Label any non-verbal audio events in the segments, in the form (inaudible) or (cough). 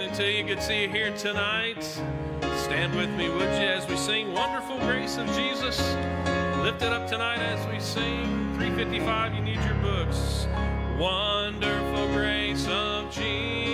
Until to you. Good to see you here tonight. Stand with me, would you, as we sing Wonderful Grace of Jesus. Lift it up tonight as we sing 355. You need your books. Wonderful Grace of Jesus.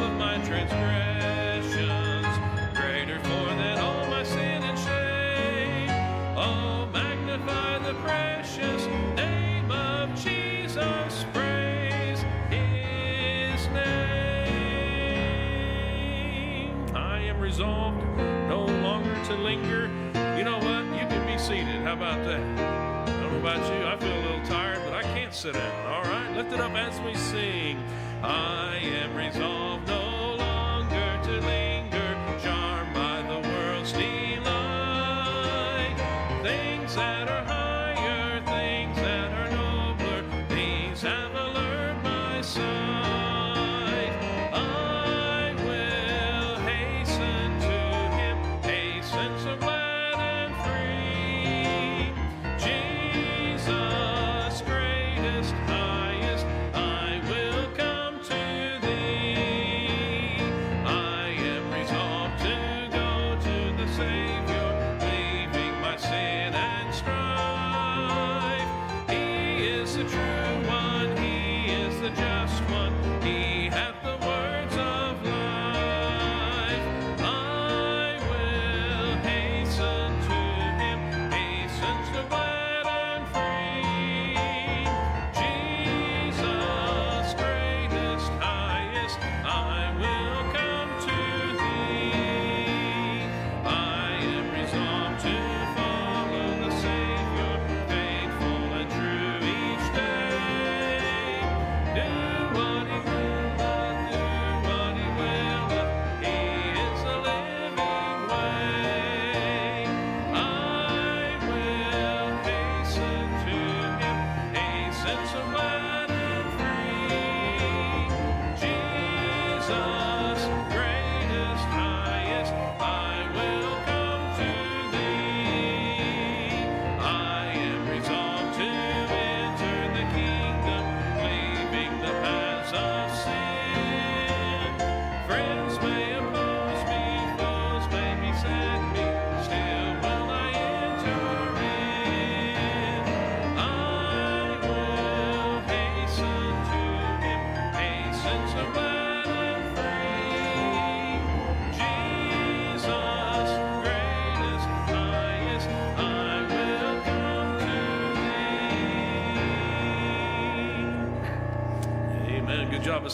of my transgressions, greater for than all my sin and shame. Oh, I am resolved no longer to linger. You know what? You can be seated. How about that? I don't know about you. I feel a little tired, but I can't sit down. All right, lift it up as we sing. I am resolved. No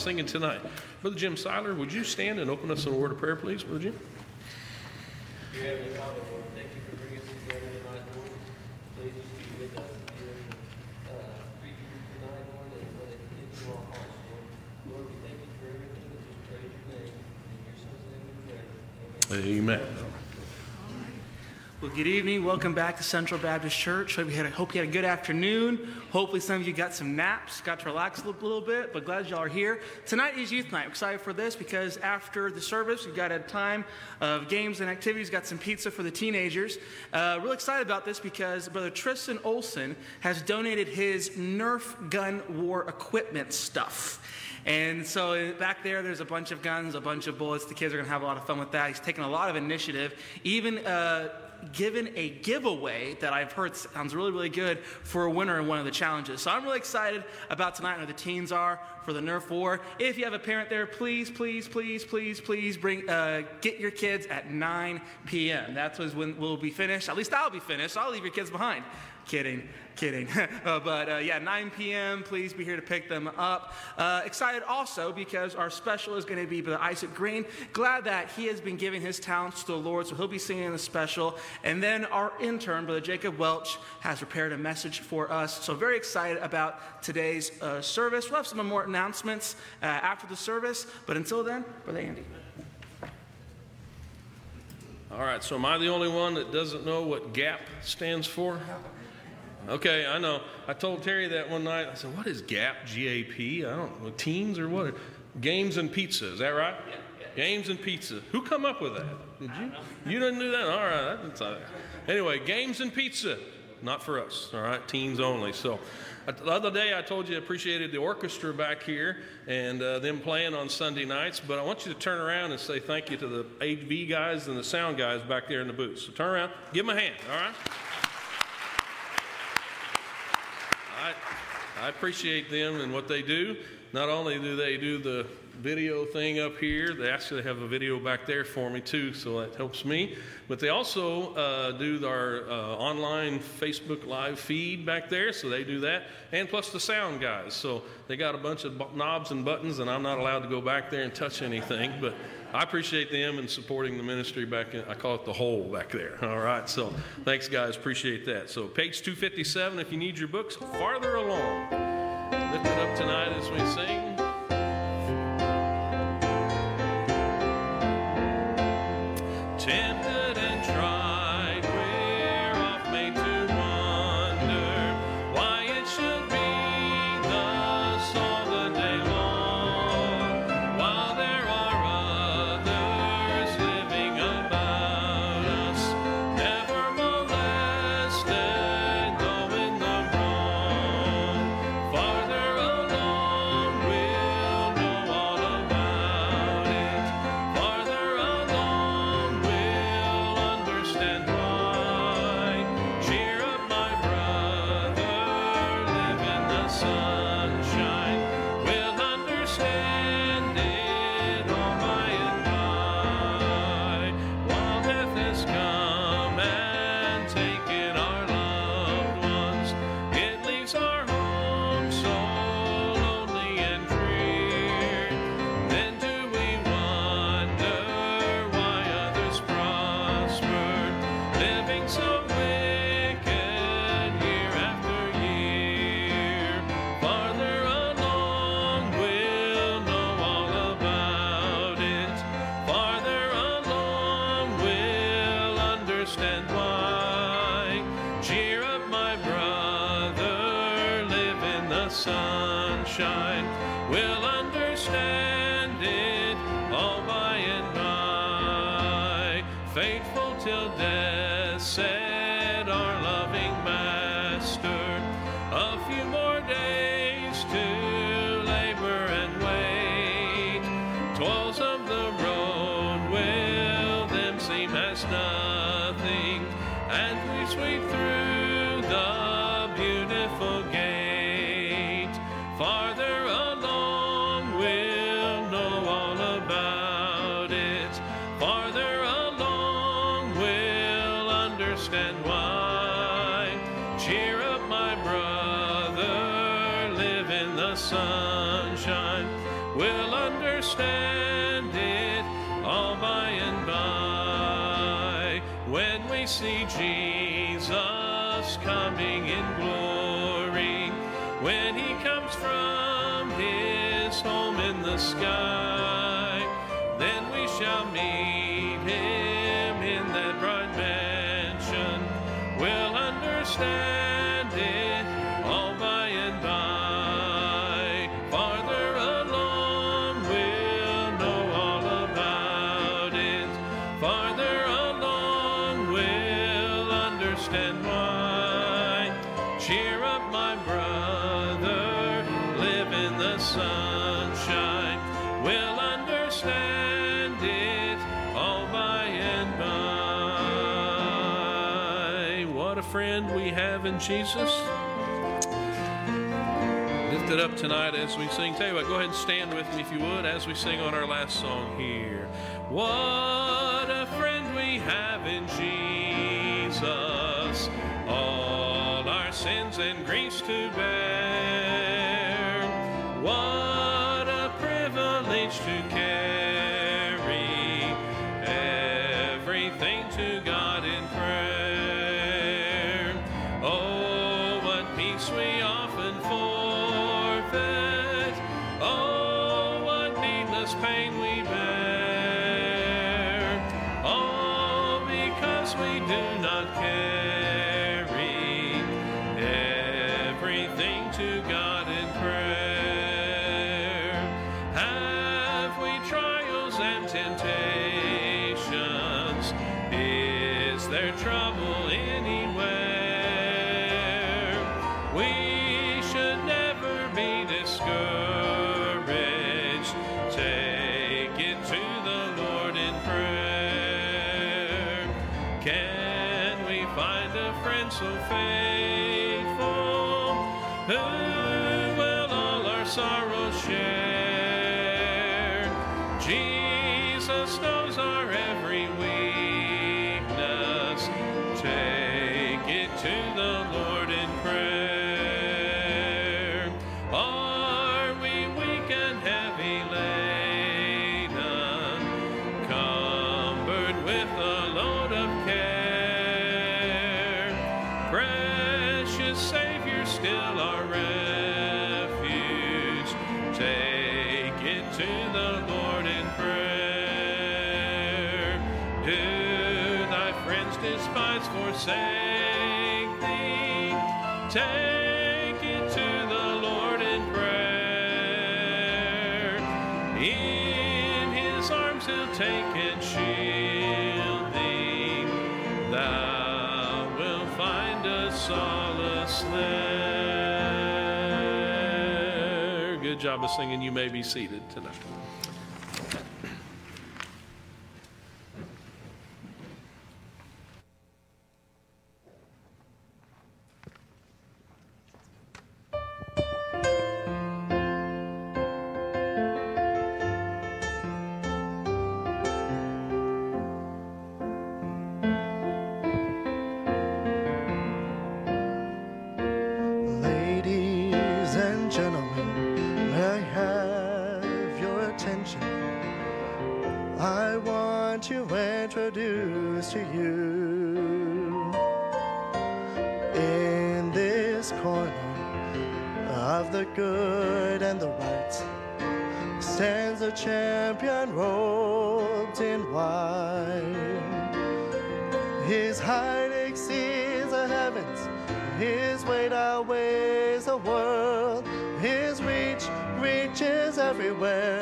singing tonight. Brother Jim Seiler, would you stand and open us in a word of prayer, please, Brother Jim? Dear Heavenly Father, Lord, thank you for bringing us together tonight, Lord. Please just be with us here in uh, preaching tonight, Lord, and let it get our hearts, Lord. Lord, we thank you for everything and just praise your name. In your son's name we pray. Amen. Amen. Well, good evening. Welcome back to Central Baptist Church. Hope you had a, hope you had a good afternoon. Hopefully, some of you got some naps, got to relax a little, bit. But glad y'all are here. Tonight is youth night. I'm excited for this because after the service, we've got a time of games and activities. Got some pizza for the teenagers. Uh, really excited about this because Brother Tristan Olson has donated his Nerf gun war equipment stuff. And so back there, there's a bunch of guns, a bunch of bullets. The kids are going to have a lot of fun with that. He's taken a lot of initiative, even uh, given a giveaway that I've heard sounds really, really good for a winner in one of the challenges. So I'm really excited about tonight and where the teens are for the Nerf War. If you have a parent there, please, please, please, please, please bring uh, get your kids at 9 p.m. That's when we'll be finished. At least I'll be finished. I'll leave your kids behind. Kidding, kidding. (laughs) uh, but uh, yeah, 9 p.m., please be here to pick them up. Uh, excited also because our special is going to be Brother Isaac Green. Glad that he has been giving his talents to the Lord, so he'll be singing the special. And then our intern, Brother Jacob Welch, has prepared a message for us. So very excited about today's uh, service. We'll have some more announcements uh, after the service, but until then, Brother Andy. All right, so am I the only one that doesn't know what GAP stands for? (laughs) Okay, I know. I told Terry that one night. I said, "What is GAP? G-A-P? I don't know. Teens or what? Games and pizza. Is that right? Yeah, yeah. Games and pizza. Who come up with that? Did you? You didn't do that. All right. That's, uh, anyway, games and pizza. Not for us. All right, teens only. So. uh, The other day, I told you I appreciated the orchestra back here and uh, them playing on Sunday nights, but I want you to turn around and say thank you to the AV guys and the sound guys back there in the booth. So turn around, give them a hand, all right? I, I appreciate them and what they do. Not only do they do the video thing up here, they actually have a video back there for me too, so that helps me. But they also uh, do our uh, online Facebook live feed back there, so they do that, and plus the sound guys. So they got a bunch of bu- knobs and buttons, and I'm not allowed to go back there and touch anything, but I appreciate them and supporting the ministry back in, I call it the hole back there. (laughs) All right, so thanks, guys, appreciate that. So, page 257, if you need your books, farther along. Lift it up tonight as we sing. Tempted see Jesus coming in glory when he comes from his home in the sky. Then we shall meet him. Jesus. Lift it up tonight as we sing. Tell you what, go ahead and stand with me if you would as we sing on our last song here. What a friend we have in Jesus, all our sins and griefs to bear. What a privilege to care. blessing, and you may be seated tonight. good and the right stands a champion robed in white. His height exceeds the heavens, his weight outweighs the world, his reach reaches everywhere.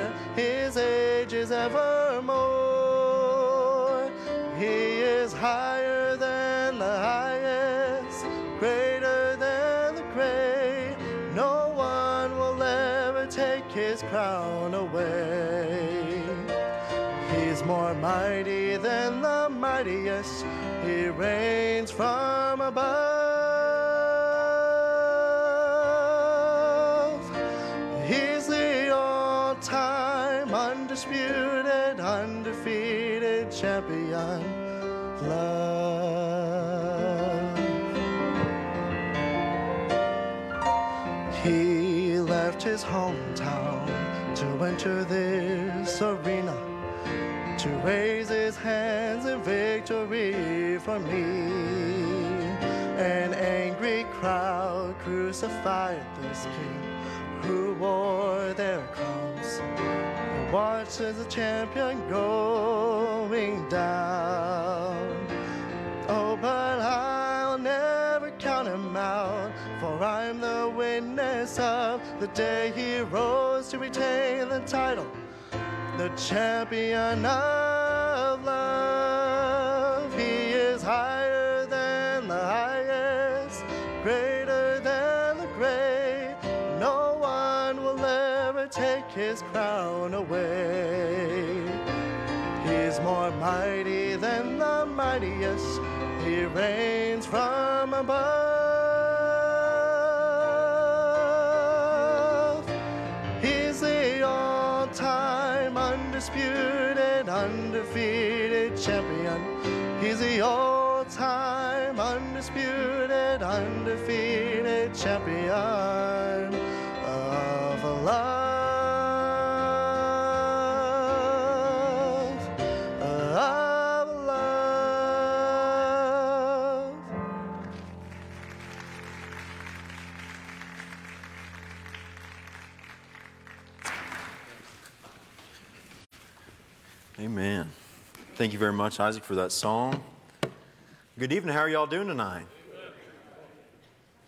crown away. He's more mighty than the mightiest, he reigns from above. Enter this arena to raise his hands in victory for me. An angry crowd crucified this king who wore their crowns and watched as the champion going down. Oh, but I'll never count him out for I'm the witness of the day he rose to retain the title, the champion of love. He is higher than the highest, greater than the great. No one will ever take his crown away. He's more mighty than the mightiest. He reigns from above. Undisputed, undefeated champion. He's the all-time undisputed, undefeated champion Thank you very much, Isaac, for that song. Good evening. How are y'all doing tonight?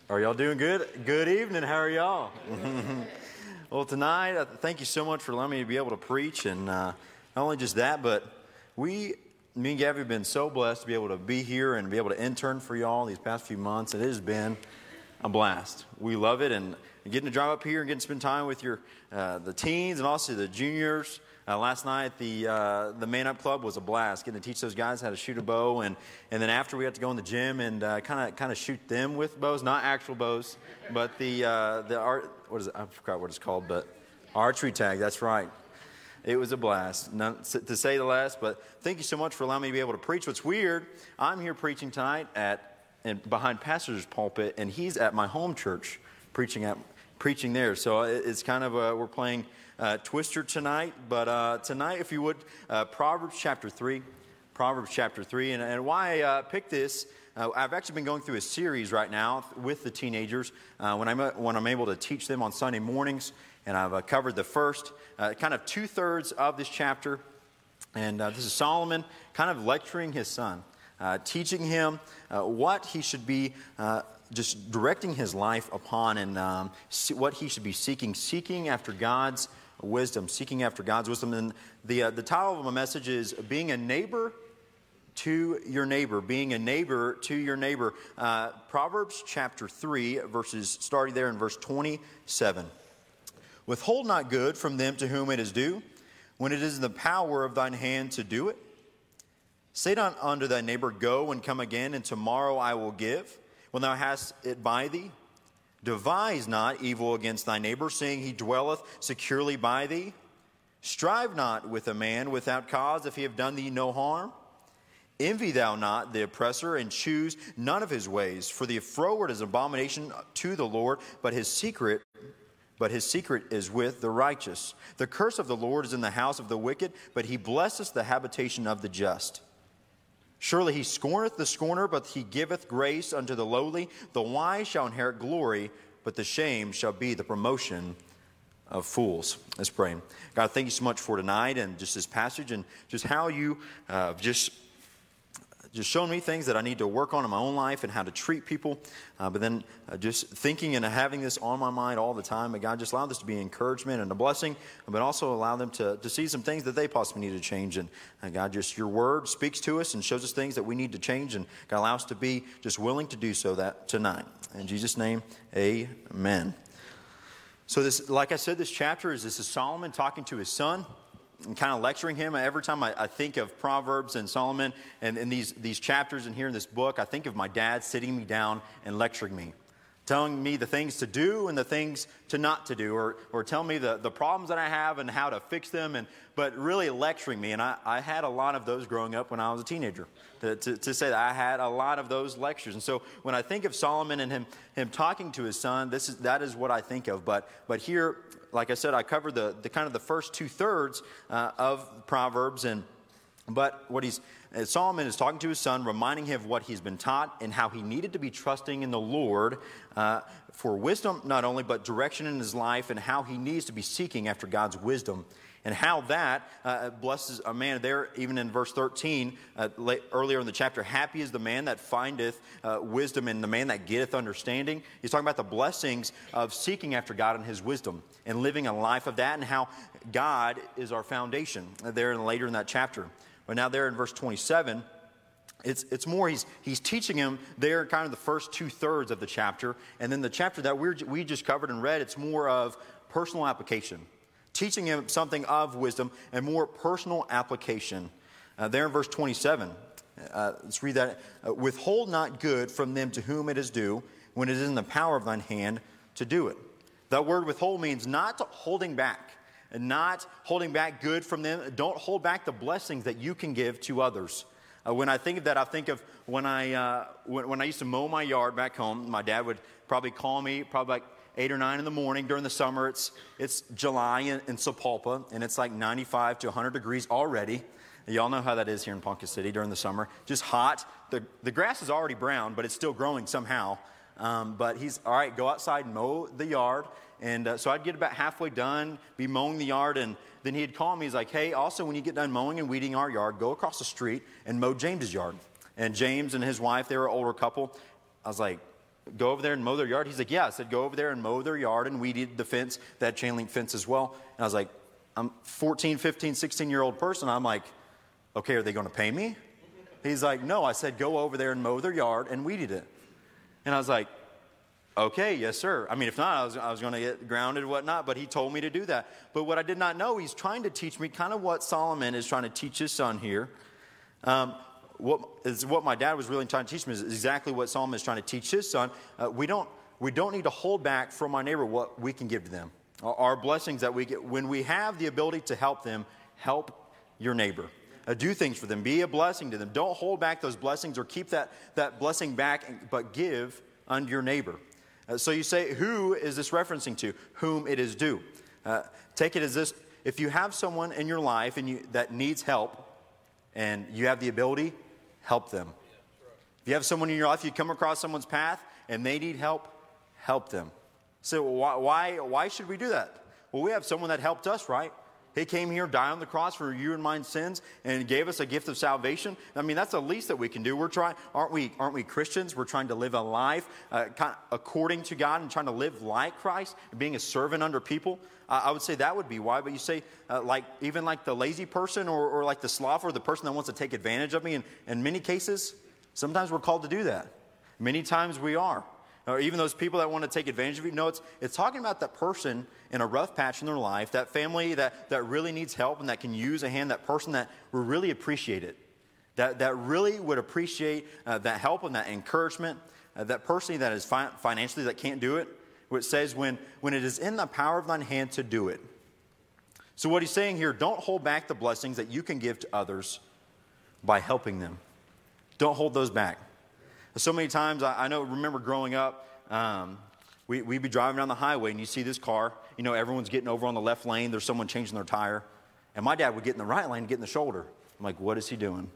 Are y'all doing good? Good evening. How are y'all? (laughs) well, tonight, uh, thank you so much for allowing me to be able to preach. And uh, not only just that, but we, me and Gabby, have been so blessed to be able to be here and be able to intern for y'all these past few months. And it has been a blast. We love it. And getting to drive up here and getting to spend time with your uh, the teens and also the juniors. Uh, last night, the uh, the Man Up Club was a blast. Getting to teach those guys how to shoot a bow, and, and then after we got to go in the gym and kind of kind of shoot them with bows, not actual bows, but the uh, the art. What is it? I forgot what it's called, but archery tag. That's right. It was a blast, Not, to say the last. But thank you so much for allowing me to be able to preach. What's weird? I'm here preaching tonight at and behind pastor's pulpit, and he's at my home church preaching at preaching there. So it- it's kind of a, we're playing uh, Twister tonight. But uh, tonight, if you would, uh, Proverbs chapter three, Proverbs chapter three, and, and why I uh, picked this. Uh, I've actually been going through a series right now with the teenagers uh, when, I'm, when I'm able to teach them on Sunday mornings, and I've covered the first kind of two thirds of this chapter. And this is Solomon kind of lecturing his son, teaching him what he should be just directing his life upon and um, what he should be seeking, seeking after God's wisdom, seeking after God's wisdom. And the, uh, the title of my message is Being a Neighbor to Your Neighbor, Being a Neighbor to Your Neighbor. Uh, Proverbs chapter 3, verses starting there in verse 27. Withhold not good from them to whom it is due, when it is in the power of thine hand to do it. Say not unto thy neighbor, Go and come again, and tomorrow I will give, when thou hast it by thee. Devise not evil against thy neighbor, seeing he dwelleth securely by thee. Strive not with a man without cause, if he have done thee no harm. Envy thou not the oppressor, and choose none of his ways, for the froward is an abomination to the Lord, but his secret but his secret is with the righteous. The curse of the Lord is in the house of the wicked, but he blesses the habitation of the just. Surely he scorneth the scorner, but he giveth grace unto the lowly. The wise shall inherit glory, but the shame shall be the promotion of fools. Let's pray. God, thank you so much for tonight and just this passage and just how you uh, just just shown me things that I need to work on in my own life and how to treat people. Uh, but then uh, just thinking and having this on my mind all the time. And God, just allowed this to be encouragement and a blessing, but also allow them to, to see some things that they possibly need to change. And uh, God, just your word speaks to us and shows us things that we need to change. And God, allow us to be just willing to do so that tonight. In Jesus' name, amen. So this, like I said, this chapter is this is Solomon talking to his son and kind of lecturing him. Every time I, I think of Proverbs and Solomon and, and these, these chapters and here in this book, I think of my dad sitting me down and lecturing me, telling me the things to do and the things to not to do, or, or telling me the, the problems that I have and how to fix them, and, but really lecturing me. And I, I had a lot of those growing up when I was a teenager. To, to, to say that I had a lot of those lectures. And so when I think of Solomon and him, him talking to his son, this is, that is what I think of. But, but here, like I said, I covered the, the kind of the first two thirds uh, of Proverbs, and but what he's uh, Solomon is talking to his son, reminding him of what he's been taught and how he needed to be trusting in the Lord uh, for wisdom, not only, but direction in his life, and how he needs to be seeking after God's wisdom. And how that uh, blesses a man there, even in verse 13, uh, late, earlier in the chapter. Happy is the man that findeth uh, wisdom and the man that getteth understanding. He's talking about the blessings of seeking after God and his wisdom and living a life of that, and how God is our foundation uh, there and later in that chapter. But now, there in verse 27, it's, it's more, he's, he's teaching him there kind of the first two thirds of the chapter. And then the chapter that we're, we just covered and read, it's more of personal application. Teaching him something of wisdom and more personal application. Uh, there in verse 27, uh, let's read that. Uh, Withhold not good from them to whom it is due, when it is in the power of thine hand to do it. That word withhold means not holding back and not holding back good from them. Don't hold back the blessings that you can give to others. Uh, when I think of that, I think of when I, uh, when, when, I used to mow my yard back home. My dad would probably call me, probably like 8 or 9 in the morning during the summer. It's, it's July in, in Sapulpa, and it's like 95 to 100 degrees already. Y'all know how that is here in Ponca City during the summer. Just hot. The, the grass is already brown, but it's still growing somehow. Um, but he's, all right, go outside and mow the yard. And uh, so I'd get about halfway done, be mowing the yard, and then he'd call me. He's like, hey, also, when you get done mowing and weeding our yard, go across the street and mow James's yard. And James and his wife, they were an older couple. I was like, go over there and mow their yard? He's like, yeah. I said, go over there and mow their yard and weeded the fence, that chain link fence as well. And I was like, I'm 14, 15, 16 year old person. I'm like, okay, are they going to pay me? He's like, no. I said, go over there and mow their yard and weeded it. And I was like, okay, yes, sir. I mean, if not, I was, I was going to get grounded and whatnot, but he told me to do that. But what I did not know, he's trying to teach me kind of what Solomon is trying to teach his son here. Um, what is what my dad was really trying to teach me is exactly what Solomon is trying to teach his son. Uh, we don't we don't need to hold back from our neighbor what we can give to them. Our, blessings that we get when we have the ability to help them, help your neighbor. Uh, do things for them. Be a blessing to them. Don't hold back those blessings or keep that, that blessing back, but give unto your neighbor. Uh, so you say, who is this referencing to? Whom it is due. Uh, take it as this if you have someone in your life and you, that needs help and you have the ability, help them. If you have someone in your life, you come across someone's path and they need help, help them. So, why, why, why should we do that? Well, we have someone that helped us, right? He came here, died on the cross for you and mine sins, and gave us a gift of salvation. I mean, that's the least that we can do. We're trying, aren't we? Aren't we Christians? We're trying to live a life uh, kind of according to God and trying to live like Christ, being a servant under people. Uh, I would say that would be why. But you say, uh, like even like the lazy person, or, or like the sloth, or the person that wants to take advantage of me. And in many cases, sometimes we're called to do that. Many times we are or even those people that want to take advantage of you. No, it's, it's talking about that person in a rough patch in their life, that family that, that really needs help and that can use a hand, that person that will really appreciate it, that, that really would appreciate uh, that help and that encouragement, uh, that person that is fi- financially that can't do it, which says when, when it is in the power of thine hand to do it. So what he's saying here, don't hold back the blessings that you can give to others by helping them. Don't hold those back. So many times, I, I know, remember growing up, um, we, we'd be driving down the highway and you see this car, you know, everyone's getting over on the left lane, there's someone changing their tire. And my dad would get in the right lane and get in the shoulder. I'm like, what is he doing?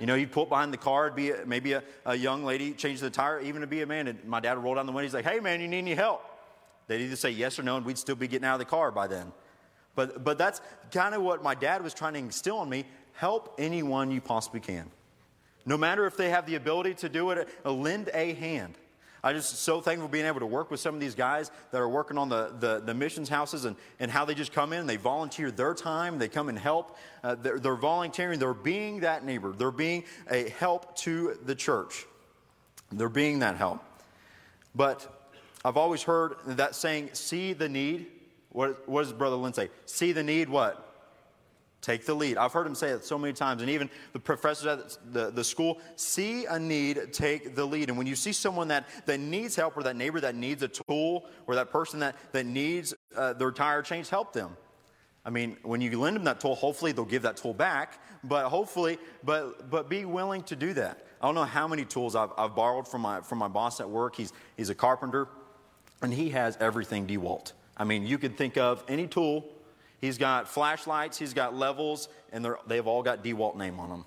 You know, he'd pull behind the car, it'd be a, maybe a, a, young lady change the tire, even to be a man. And my dad would roll down the window. He's like, hey, man, you need any help? They'd either say yes or no, and we'd still be getting out of the car by then. But, but that's kind of what my dad was trying to instill in me help anyone you possibly can. No matter if they have the ability to do it, uh, lend a hand. I'm just so thankful being able to work with some of these guys that are working on the, the, the missions houses and, and how they just come in and they volunteer their time, they come and help. Uh, they're, they're volunteering, they're being that neighbor, they're being a help to the church. They're being that help. But I've always heard that saying, see the need. What, what does Brother Lynn say? See the need, what? Take the lead. I've heard him say it so many times, and even the professors at the, the school see a need, take the lead. And when you see someone that, that needs help, or that neighbor that needs a tool, or that person that, that needs uh, their tire changed, help them. I mean, when you lend them that tool, hopefully they'll give that tool back, but hopefully, but, but be willing to do that. I don't know how many tools I've, I've borrowed from my, from my boss at work. He's, he's a carpenter, and he has everything DeWalt. I mean, you could think of any tool He's got flashlights, he's got levels, and they've all got DeWalt name on them.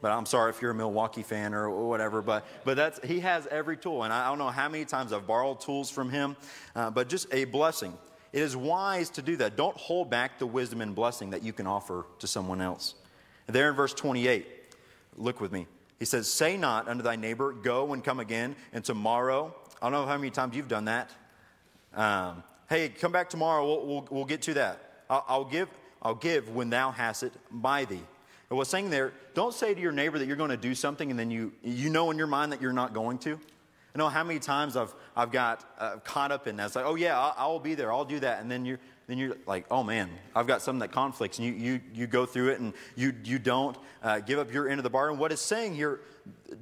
But I'm sorry if you're a Milwaukee fan or whatever. But but that's he has every tool, and I don't know how many times I've borrowed tools from him. Uh, but just a blessing. It is wise to do that. Don't hold back the wisdom and blessing that you can offer to someone else. There in verse 28, look with me. He says, "Say not unto thy neighbor, Go and come again, and tomorrow." I don't know how many times you've done that. Um, hey, come back tomorrow. We'll, we'll, we'll get to that. I'll, give, I'll give when thou hast it by thee. And what's saying there, don't say to your neighbor that you're going to do something and then you, you know in your mind that you're not going to. I know how many times I've, I've got uh, caught up in that. It's like, oh, yeah, I'll, I'll, be there. I'll do that. And then you're, then you're like, oh, man, I've got something that conflicts. And you, you, you go through it and you, you don't uh, give up your end of the bargain. What it's saying here,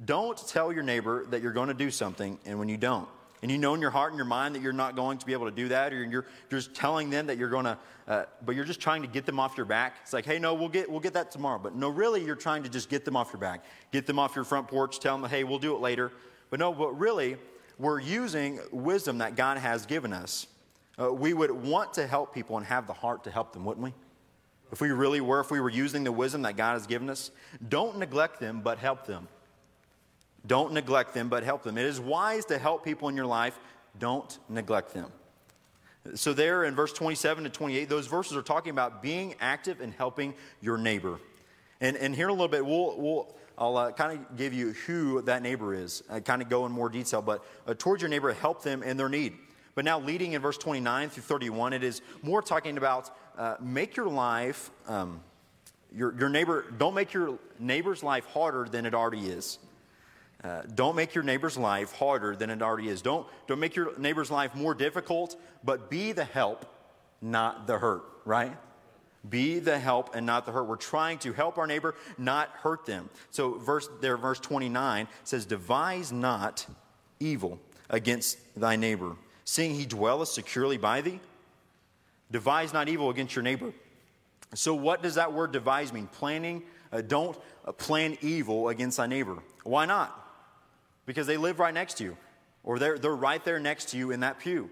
don't tell your neighbor that you're going to do something and when you don't and you know in your heart and your mind that you're not going to be able to do that, or you're, just telling them that you're going to, uh, but you're just trying to get them off your back. It's like, hey, no, we'll get, we'll get that tomorrow. But no, really, you're trying to just get them off your back, get them off your front porch, tell them, hey, we'll do it later. But no, but really, we're using wisdom that God has given us. Uh, we would want to help people and have the heart to help them, wouldn't we? If we really were, if we were using the wisdom that God has given us, don't neglect them, but help them. Don't neglect them, but help them. It is wise to help people in your life. Don't neglect them. So, there in verse 27 to 28, those verses are talking about being active and helping your neighbor. And, and here in a little bit, we'll, we'll, I'll uh, kind of give you who that neighbor is, I kind of go in more detail, but uh, towards your neighbor, help them in their need. But now, leading in verse 29 through 31, it is more talking about uh, make your life, um, your, your neighbor, don't make your neighbor's life harder than it already is. Uh, don't make your neighbor's life harder than it already is. Don't, don't make your neighbor's life more difficult, but be the help, not the hurt, right? Be the help and not the hurt. We're trying to help our neighbor, not hurt them. So verse there, verse 29 says, Devise not evil against thy neighbor, seeing he dwelleth securely by thee. Devise not evil against your neighbor. So what does that word devise mean? Planning. Uh, don't uh, plan evil against thy neighbor. Why not? Because they live right next to you, or they're, they're right there next to you in that pew.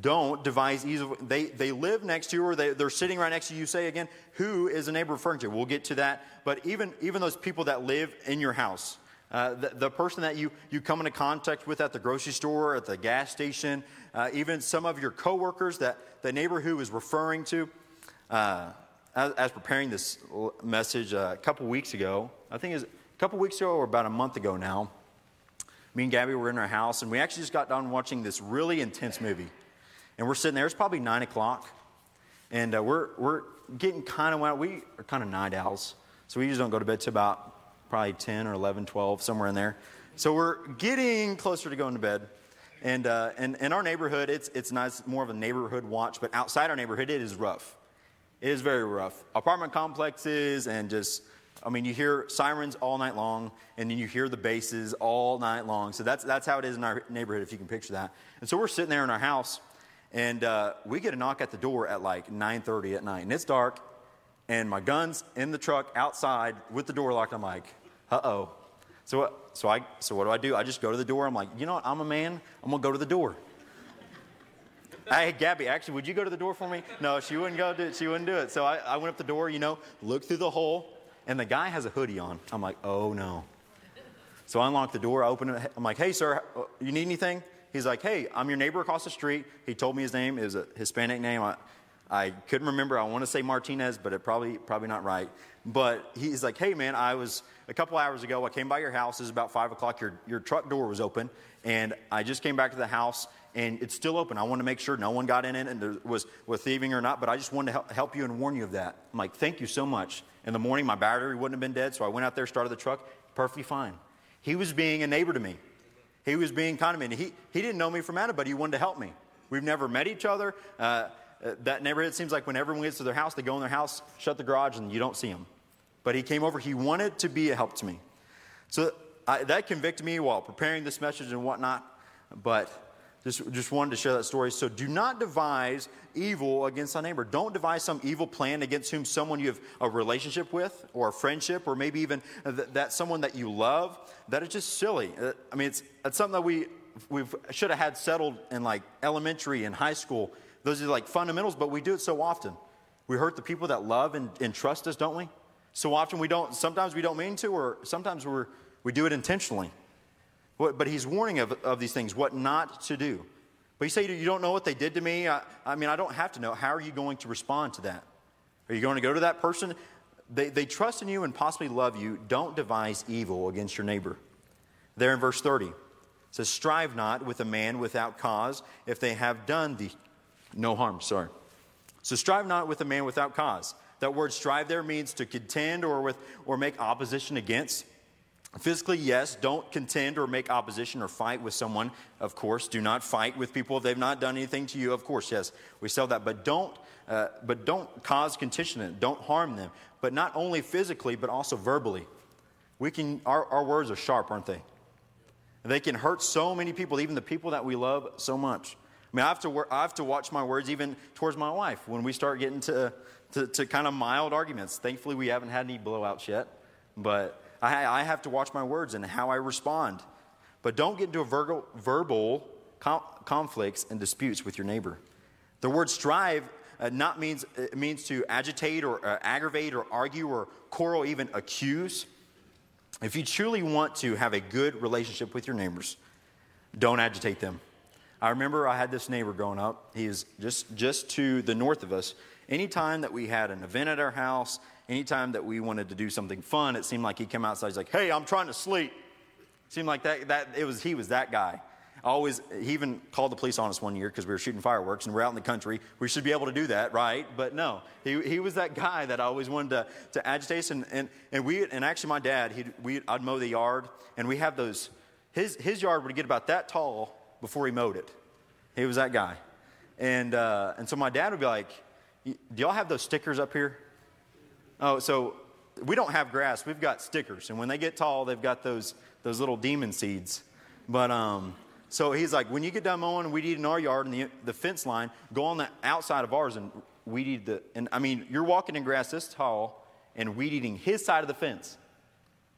Don't devise evil. They, they live next to you, or they, they're sitting right next to you. Say again, who is a neighbor referring to? We'll get to that. But even, even those people that live in your house, uh, the, the, person that you, you come into contact with at the grocery store, at the gas station, uh, even some of your coworkers that the neighbor who is referring to. Uh, as, as, preparing this message uh, a couple weeks ago, I think it's couple weeks ago, or about a month ago now, me and Gabby were in our house, and we actually just got done watching this really intense movie. And we're sitting there, it's probably 9 o'clock, and uh, we're, we're getting kind of, we are kind of night owls, so we usually don't go to bed till about probably 10 or 11, 12, somewhere in there. So we're getting closer to going to bed. And, uh, and in our neighborhood, it's, it's nice, more of a neighborhood watch, but outside our neighborhood, it is rough. It is very rough. Apartment complexes and just I mean, you hear sirens all night long, and then you hear the basses all night long. So that's, that's how it is in our neighborhood, if you can picture that. And so we're sitting there in our house, and uh, we get a knock at the door at like 9.30 at night. And it's dark, and my gun's in the truck outside with the door locked. I'm like, uh-oh. So, what so, I, so what do I do? I just go to the door. I'm like, you know what? I'm a man. I'm going to go to the door. (laughs) hey, Gabby, actually, would you go to the door for me? No, she wouldn't go do it. She wouldn't do it. So I, I went up the door, you know, looked through the hole, and the guy has a hoodie on. I'm like, oh no. So I unlock the door, I open it. I'm like, hey, sir, uh, you need anything? He's like, hey, I'm your neighbor across the street. He told me his name. Was a Hispanic name. I, I couldn't remember. I want to say Martinez, but it probably probably not right. But he's like, hey, man, I was a couple hours ago. I came by your house. It was about five o'clock. Your your truck door was open, and I just came back to the house, and it's still open. I want to make sure no one got in it and there was was thieving or not. But I just wanted to help, help you and warn you of that. I'm like, thank you so much. In the morning, my battery wouldn't have been dead, so I went out there, started the truck, perfectly fine. He was being a neighbor to me. He was being kind of me. He, he didn't know me from Adam, but he wanted to help me. We've never met each other. Uh, uh, that neighborhood seems like when everyone gets to their house, they go in their house, shut the garage, and you don't see them. But he came over. He wanted to be a help to me. So I, that convicted me while preparing this message and whatnot. But just, just wanted to share that story. So do not devise evil against thy neighbor. Don't devise some evil plan against whom someone you have a relationship with or a friendship or maybe even th- that someone that you love. That is just silly. Uh, I mean, it's, it's something that we we should have had settled in like elementary and high school. Those are like fundamentals, but we do it so often. We hurt the people that love and, and trust us, don't we? So often we don't, sometimes we don't mean to, or sometimes we're, we do it intentionally. What, but he's warning of, of these things, what not to do. But you say, You don't know what they did to me? I, I mean, I don't have to know. How are you going to respond to that? Are you going to go to that person? They, they trust in you and possibly love you. Don't devise evil against your neighbor. There in verse 30, it says, Strive not with a man without cause if they have done thee no harm. Sorry. So strive not with a man without cause. That word strive there means to contend or, with, or make opposition against. Physically, yes, don't contend or make opposition or fight with someone, of course. Do not fight with people if they've not done anything to you, of course, yes, we sell that. But don't, uh, but don't cause contention, don't harm them. But not only physically, but also verbally. We can, our, our words are sharp, aren't they? They can hurt so many people, even the people that we love so much. I mean, I have to, I have to watch my words even towards my wife when we start getting to, to, to kind of mild arguments. Thankfully, we haven't had any blowouts yet, but I, I have to watch my words and how I respond. But don't get into verbal, verbal com- conflicts and disputes with your neighbor. The word strive uh, not means, it means to agitate or uh, aggravate or argue or quarrel, even accuse. If you truly want to have a good relationship with your neighbors, don't agitate them. I remember I had this neighbor growing up. He is just, just to the north of us. Anytime that we had an event at our house, anytime that we wanted to do something fun, it seemed like he'd come outside. He's like, "Hey, I'm trying to sleep." It seemed like that. That it was he was that guy. Always, he even called the police on us one year because we were shooting fireworks and we're out in the country. We should be able to do that, right? But no, he, he was that guy that always wanted to, to agitate. And, and, and we and actually my dad, he we I'd mow the yard and we have those. His his yard would get about that tall before he mowed it. He was that guy, and uh, and so my dad would be like, "Do y'all have those stickers up here?" Oh, so we don't have grass. We've got stickers. And when they get tall, they've got those, those little demon seeds. But um, so he's like, when you get done mowing and weed eating our yard and the, the fence line, go on the outside of ours and weed eat the. And I mean, you're walking in grass this tall and weed eating his side of the fence.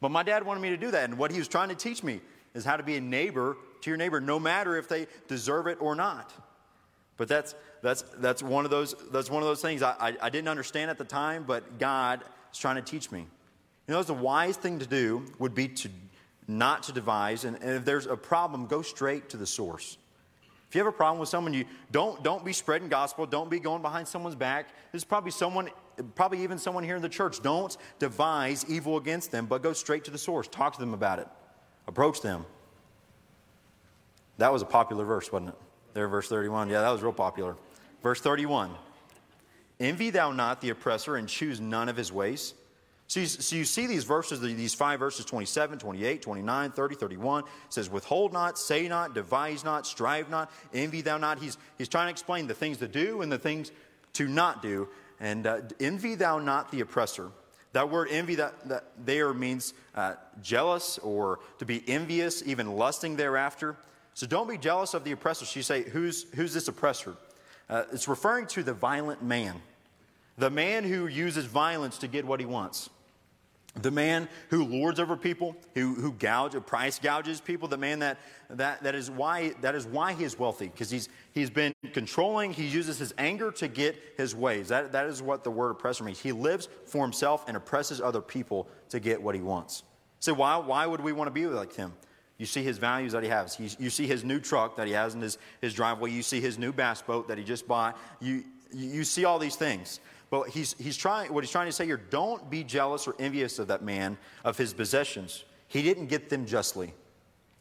But my dad wanted me to do that. And what he was trying to teach me is how to be a neighbor to your neighbor, no matter if they deserve it or not. But that's, that's, that's, one, of those, that's one of those things I, I, I didn't understand at the time, but God is trying to teach me. You know, the wise thing to do would be to not to devise, and, and if there's a problem, go straight to the source. If you have a problem with someone, you don't don't be spreading gospel. Don't be going behind someone's back. There's probably someone, probably even someone here in the church. Don't devise evil against them, but go straight to the source. Talk to them about it. Approach them. That was a popular verse, wasn't it? There, verse 31. Yeah, that was real popular. Verse 31 Envy thou not the oppressor and choose none of his ways. So you, so you see these verses, these five verses 27, 28, 29, 30, 31. It says, Withhold not, say not, devise not, strive not, envy thou not. He's, he's trying to explain the things to do and the things to not do. And uh, envy thou not the oppressor. That word envy that, that there means uh, jealous or to be envious, even lusting thereafter. So don't be jealous of the oppressor. So you say, who's, who's this oppressor? Uh, it's referring to the violent man, the man who uses violence to get what he wants. The man who lords over people, who, who gouge, price gouges people, the man that, that, that, is, why, that is why he is wealthy, because he's, he's been controlling, he uses his anger to get his ways. That, that is what the word oppressor means. He lives for himself and oppresses other people to get what he wants. So, why, why would we want to be like him? You see his values that he has. You, see his new truck that he has in his, his driveway. You see his new bass boat that he just bought. You, you see all these things. But he's, he's trying, what he's trying to say here don't be jealous or envious of that man, of his possessions. He didn't get them justly,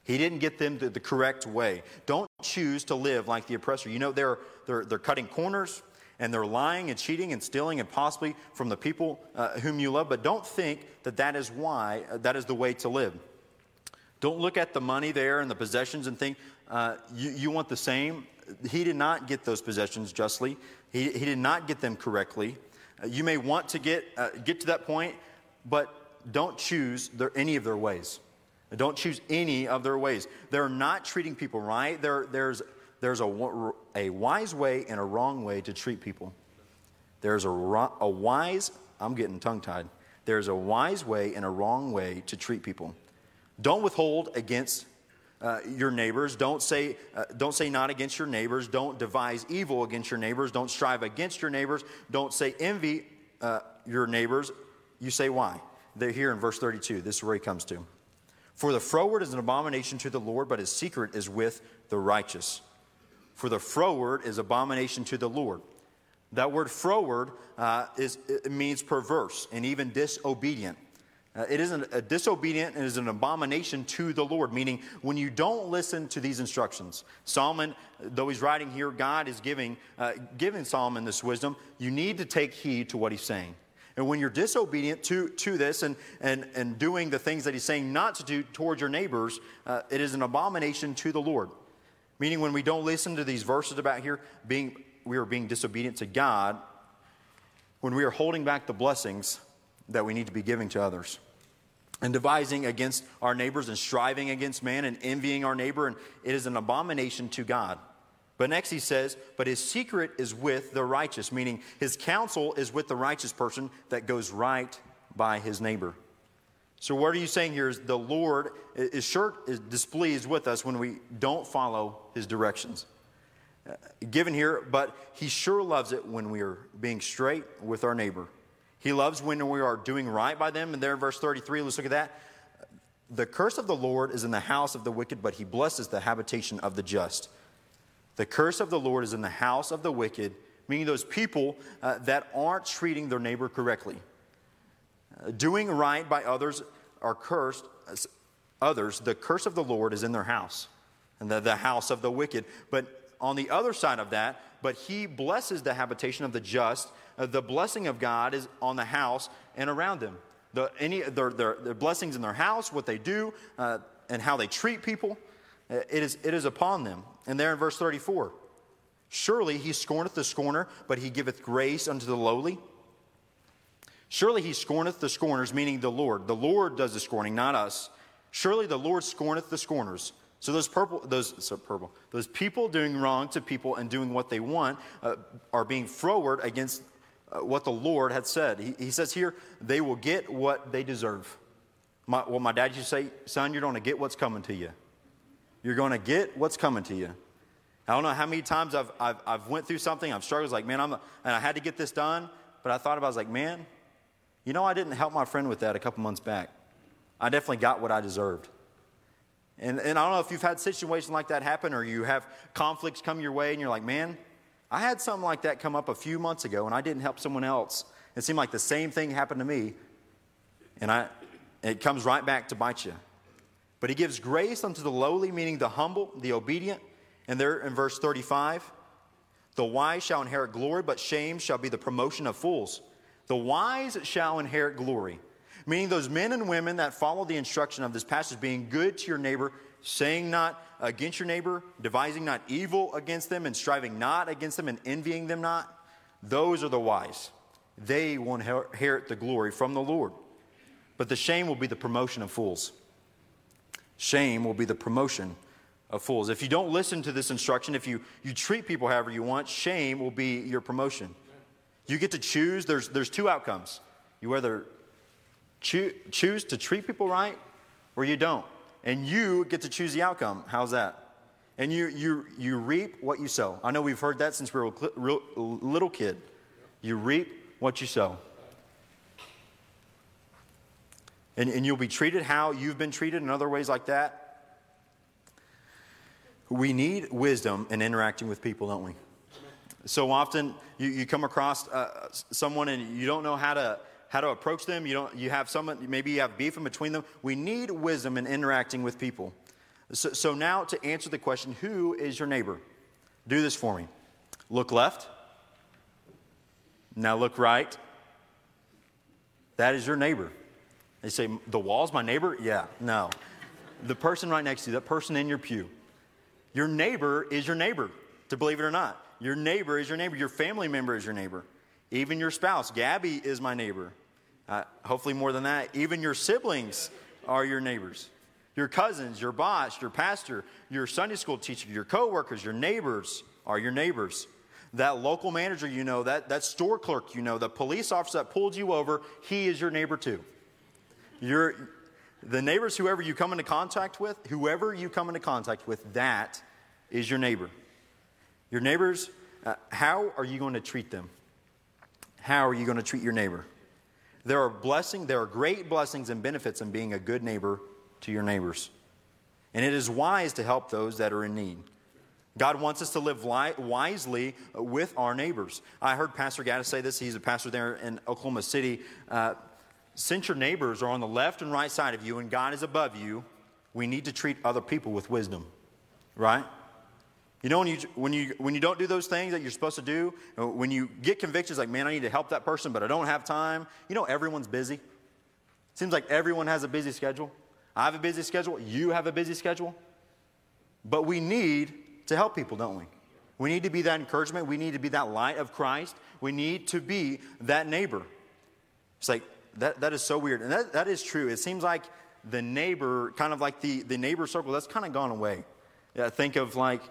he didn't get them the, the correct way. Don't choose to live like the oppressor. You know, they're, they're, they're cutting corners and they're lying and cheating and stealing and possibly from the people uh, whom you love, but don't think that that is why, uh, that is the way to live. Don't look at the money there and the possessions and think uh, you, you want the same. He did not get those possessions justly, he, he did not get them correctly. Uh, you may want to get, uh, get to that point, but don't choose their, any of their ways. Don't choose any of their ways. They're not treating people right. There, there's there's a, a wise way and a wrong way to treat people. There's a, a wise, I'm getting tongue tied. There's a wise way and a wrong way to treat people. Don't withhold against uh, your neighbors. Don't say, uh, don't say not against your neighbors. Don't devise evil against your neighbors. Don't strive against your neighbors. Don't say envy uh, your neighbors. you say, why? They're here in verse 32. This is where he comes to. For the froward is an abomination to the Lord, but his secret is with the righteous. For the froward is abomination to the Lord. That word froward uh, is, means perverse and even disobedient. Uh, it is an, a disobedient and is an abomination to the Lord, meaning when you don't listen to these instructions. Solomon, though he's writing here, God is giving, uh, giving Solomon this wisdom. You need to take heed to what he's saying. And when you're disobedient to, to this and, and, and doing the things that he's saying not to do towards your neighbors, uh, it is an abomination to the Lord. Meaning, when we don't listen to these verses about here, being, we are being disobedient to God, when we are holding back the blessings that we need to be giving to others. And devising against our neighbors and striving against man and envying our neighbor, and it is an abomination to God. But next he says, But his secret is with the righteous, meaning his counsel is with the righteous person that goes right by his neighbor. So, what are you saying here is the Lord is sure is displeased with us when we don't follow his directions. Uh, given here, but he sure loves it when we are being straight with our neighbor. He loves when we are doing right by them. And there verse 33, let's look at that. The curse of the Lord is in the house of the wicked, but he blesses the habitation of the just. The curse of the Lord is in the house of the wicked, meaning those people uh, that aren't treating their neighbor correctly. Uh, doing right by others are cursed. Others, the curse of the Lord is in their house, and the, the house of the wicked. But on the other side of that, but he blesses the habitation of the just the blessing of God is on the house and around them. The, any, their, their, their blessings in their house, what they do, uh, and how they treat people, uh, it is, it is upon them. And there in verse 34 Surely he scorneth the scorner, but he giveth grace unto the lowly. Surely he scorneth the scorners, meaning the Lord. The Lord does the scorning, not us. Surely the Lord scorneth the scorners. So those purple, those so purple, those people doing wrong to people and doing what they want uh, are being froward against uh, Uh, what the Lord had said. He, he, says here, they will get what they deserve. My, well, my dad used to say, son, you're going to get what's coming to you. You're going to get what's coming to you. I don't know how many times I've, I've, I've went through something, I've struggled, like, man, I'm, and I had to get this done, but I thought about it, I was like, man, you know, I didn't help my friend with that a couple months back. I definitely got what I deserved. And, and I don't know if you've had situations like that happen or you have conflicts come your way and you're like, man, I had something like that come up a few months ago and I didn't help someone else. It seemed like the same thing happened to me, and I, it comes right back to bite you. But he gives grace unto the lowly, meaning the humble, the obedient. And there in verse 35, the wise shall inherit glory, but shame shall be the promotion of fools. The wise shall inherit glory, meaning those men and women that follow the instruction of this passage, being good to your neighbor, saying not against your neighbor, devising not evil against them, and striving not against them, and envying them not, those are the wise. They will inherit the glory from the Lord. But the shame will be the promotion of fools. Shame will be the promotion of fools. If you don't listen to this instruction, if you, you treat people however you want, shame will be your promotion. You get to choose, there's, there's two outcomes. You either choo- choose to treat people right or you don't and you get to choose the outcome. How's that? And you, you, you reap what you sow. I know we've heard that since we were a little kid. You reap what you sow. And, and you'll be treated how you've been treated in other ways like that. We need wisdom in interacting with people, don't we? So often you, you come across uh, someone and you don't know how to how to approach them. You don't. You have someone. Maybe you have beef in between them. We need wisdom in interacting with people. So, so now to answer the question, who is your neighbor? Do this for me. Look left. Now look right. That is your neighbor. They say, the wall's my neighbor? Yeah, no. The person right next to you, that person in your pew. Your neighbor is your neighbor, to believe it or not. Your neighbor is your neighbor. Your family member is your neighbor. Even your spouse. Gabby is my neighbor. Uh, hopefully, more than that, even your siblings are your neighbors. Your cousins, your boss, your pastor, your Sunday school teacher, your coworkers, your neighbors are your neighbors. That local manager you know, that, that store clerk you know, the police officer that pulled you over, he is your neighbor too. Your, the neighbors, whoever you come into contact with, whoever you come into contact with, that is your neighbor. Your neighbors, uh, how are you going to treat them? How are you going to treat your neighbor? There are blessing, there are great blessings and benefits in being a good neighbor to your neighbors. And it is wise to help those that are in need. God wants us to live li- wisely with our neighbors. I heard Pastor Gaddis say this. He's a pastor there in Oklahoma City. Uh, since your neighbors are on the left and right side of you and God is above you, we need to treat other people with wisdom, right? You know, when you, when, you, when you don't do those things that you're supposed to do, uh, when you get convictions like, man, I need to help that person, but I don't have time, you know, everyone's busy. Seems like everyone has a busy schedule. I have a busy schedule. You have a busy schedule. But we need to help people, don't we? We need to be that encouragement. We need to be that light of Christ. We need to be that neighbor. It's like, that, that is so weird. And that, that is true. It seems like the neighbor, kind of like the, the neighbor circle, that's kind of gone away. Yeah, think of like,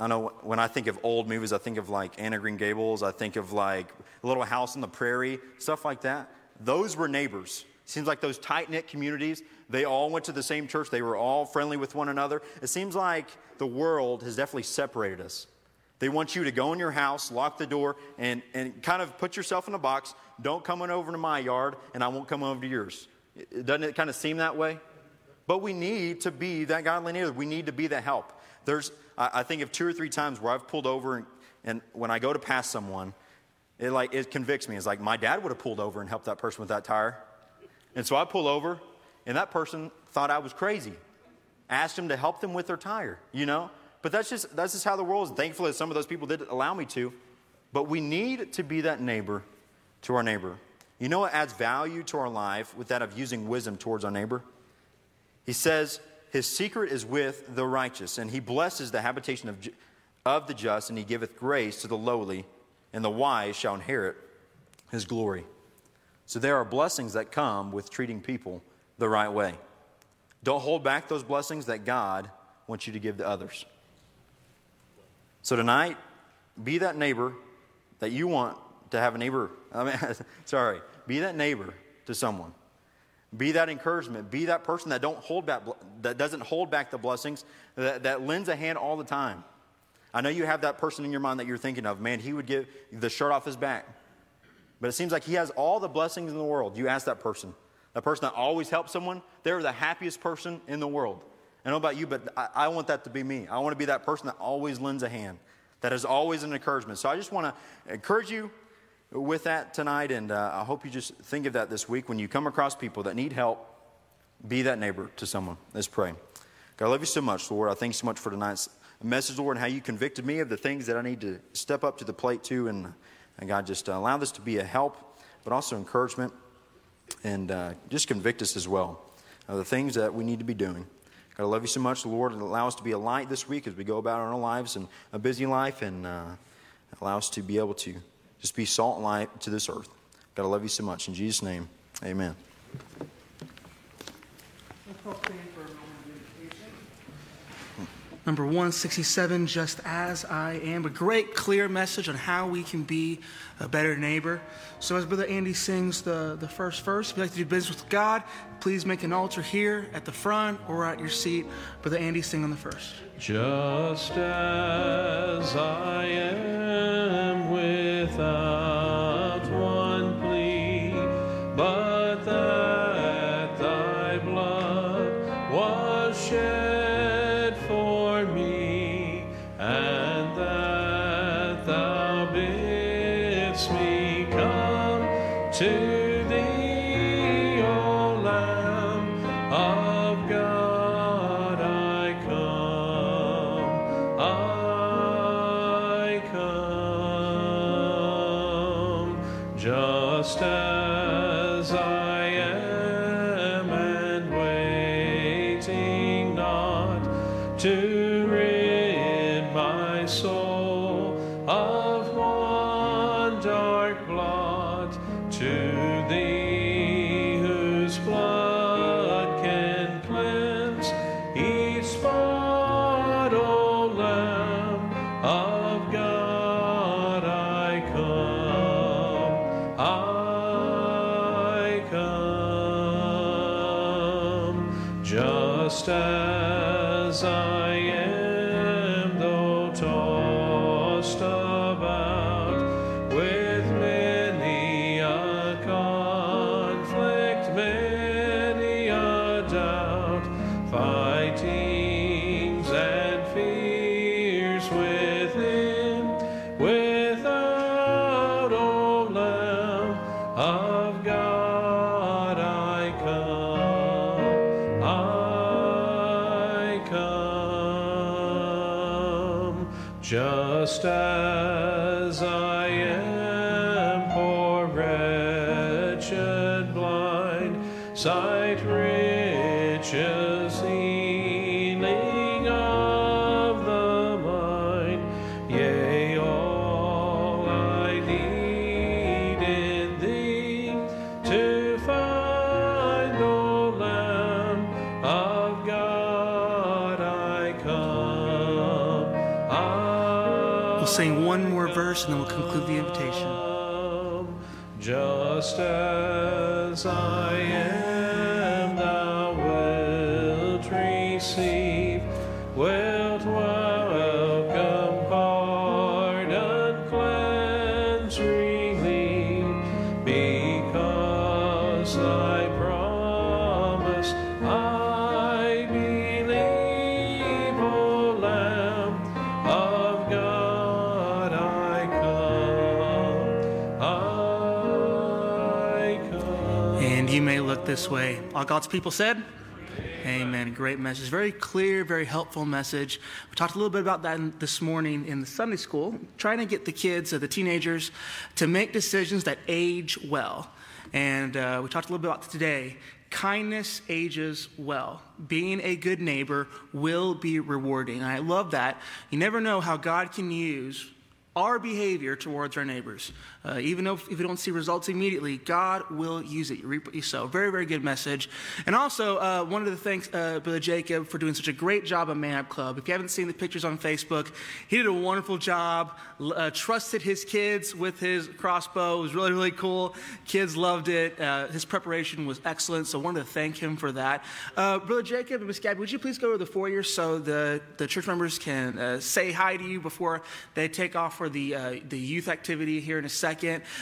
I know when I think of old movies, I think of like Anne of Green Gables. I think of like Little House on the Prairie, stuff like that. Those were neighbors. Seems like those tight knit communities, they all went to the same church. They were all friendly with one another. It seems like the world has definitely separated us. They want you to go in your house, lock the door, and, and kind of put yourself in a box. Don't come on over to my yard, and I won't come over to yours. Doesn't it kind of seem that way? But we need to be that godly neighbor. We need to be the help. There's, I, think of two or three times where I've pulled over, and, and when I go to pass someone, it like it convicts me. It's like my dad would have pulled over and helped that person with that tire. And so I pull over, and that person thought I was crazy. Asked him to help them with their tire, you know? But that's just, that's just how the world is. Thankfully, some of those people did allow me to. But we need to be that neighbor to our neighbor. You know what adds value to our life with that of using wisdom towards our neighbor? He says, His secret is with the righteous, and He blesses the habitation of, of the just, and He giveth grace to the lowly, and the wise shall inherit His glory. So there are blessings that come with treating people the right way. Don't hold back those blessings that God wants you to give to others. So tonight, be that neighbor that you want to have a neighbor. I mean, (laughs) sorry, be that neighbor to someone. Be that encouragement. Be that person that don't hold back, that doesn't hold back the blessings, that, that lends a hand all the time. I know you have that person in your mind that you're thinking of. Man, he would give the shirt off his back. But it seems like he has all the blessings in the world. You ask that person. That person that always helps someone, they're the happiest person in the world. I know about you, but I, I want that to be me. I want to be that person that always lends a hand, that is always an encouragement. So I just want to encourage you with that tonight, and uh, I hope you just think of that this week. When you come across people that need help, be that neighbor to someone. Let's pray. God, I love you so much, Lord. I thank you so much for tonight's message, Lord, and how you convicted me of the things that I need to step up to the plate to. And, and God, just uh, allow this to be a help, but also encouragement, and uh, just convict us as well of the things that we need to be doing. God, I love you so much, Lord, and allow us to be a light this week as we go about our lives and a busy life, and uh, allow us to be able to just be salt and light to this earth. God, I love you so much. In Jesus' name, amen. Number 167, just as I am. A great, clear message on how we can be a better neighbor. So, as Brother Andy sings the, the first verse, if you'd like to do business with God, please make an altar here at the front or at your seat. Brother Andy, sing on the first. Just as I am without one plea, but that thy blood was shed for me, and that thou bidst me come to sight riches healing of the mind, yea, all I need in thee to find, O Lamb of God, I come. I We'll sing one more verse and then we'll conclude the invitation. Just as I this way. All God's people said? Amen. Great message. Very clear, very helpful message. We talked a little bit about that in- this morning in the Sunday school, trying to get the kids, uh, the teenagers, to make decisions that age well. And uh, we talked a little bit about today. Kindness ages well. Being a good neighbor will be rewarding. And I love that. You never know how God can use our behavior towards our neighbors. Uh, even though if you don't see results immediately, God will use it. You reap what you sow. Very, very good message. And also, uh, wanted to thank uh, Brother Jacob for doing such a great job at Man Up Club. If you haven't seen the pictures on Facebook, he did a wonderful job. Uh, trusted his kids with his crossbow. It was really, really cool. Kids loved it. Uh, his preparation was excellent. So, I wanted to thank him for that. Uh, Brother Jacob and Miss Gabby, would you please go to the foyer so the, the church members can say hi to you before they take off for the, the youth activity here in a second?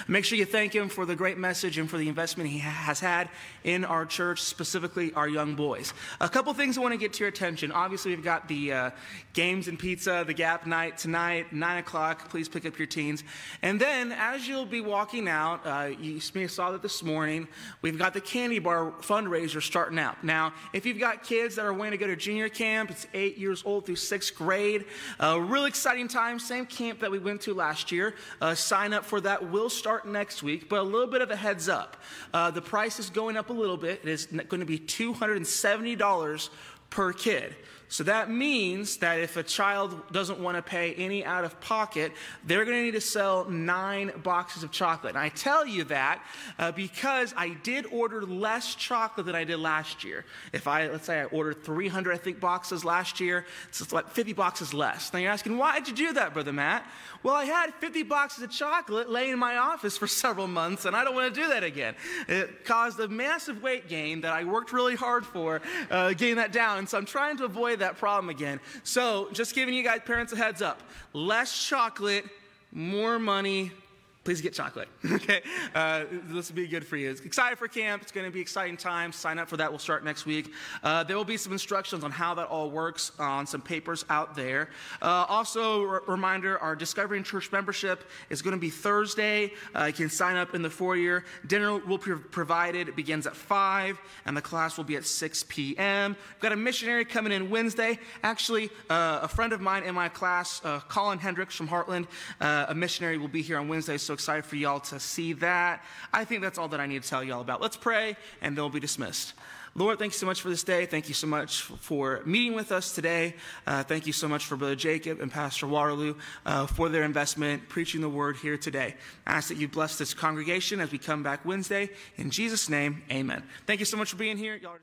Make sure you thank him for the great message and for the investment he has had in our church, specifically our young boys. A couple things I want to get to your attention. Obviously, we've got the uh, games and pizza, the Gap night tonight, 9 o'clock. Please pick up your teens. And then, as you'll be walking out, uh, you saw that this morning, we've got the candy bar fundraiser starting out. Now, if you've got kids that are waiting to go to junior camp, it's eight years old through sixth grade. Uh, real exciting time, same camp that we went to last year. Uh, sign up for that will start next week, but a little bit of a heads up. Uh, the price is going up a little bit. It is going to be $270 per kid. So that means that if a child doesn't want to pay any out of pocket, they're going to need to sell nine boxes of chocolate. And I tell you that uh, because I did order less chocolate than I did last year. If I, let's say I ordered 300, I think, boxes last year, it's like 50 boxes less. Now you're asking, why did you do that, Brother Matt? Well, I had 50 boxes of chocolate laying in my office for (laughs) several months, and I don't want to do that again. It caused a massive weight gain that I worked really hard for, uh, getting that down. And so I'm trying to avoid that problem again. So just giving you guys, parents, a heads up less chocolate, more money. Please get chocolate. (laughs) okay, uh, this will be good for you. Excited for camp. It's going to be exciting time. Sign up for that. We'll start next week. Uh, there will be some instructions on how that all works on some papers out there. Uh, also, r- reminder: our Discovering Church membership is going to be Thursday. Uh, you can sign up in the foyer. Dinner will be provided. It begins at five, and the class will be at 6 p.m. We've got a missionary coming in Wednesday. Actually, uh, a friend of mine in my class, uh, Colin Hendricks from Heartland, a missionary, will be here on Wednesday. So excited for y'all to see that. I think that's all that I need to tell y'all about. Let's pray, and then we'll be dismissed. Lord, thank you so much for this day. Thank you so much for meeting with us today. Uh, thank you so much for Brother Jacob and Pastor Waterloo uh, for their investment preaching the word here today. I ask that you bless this congregation as we come back Wednesday. In Jesus' name, amen. Thank you so much for being here. Y'all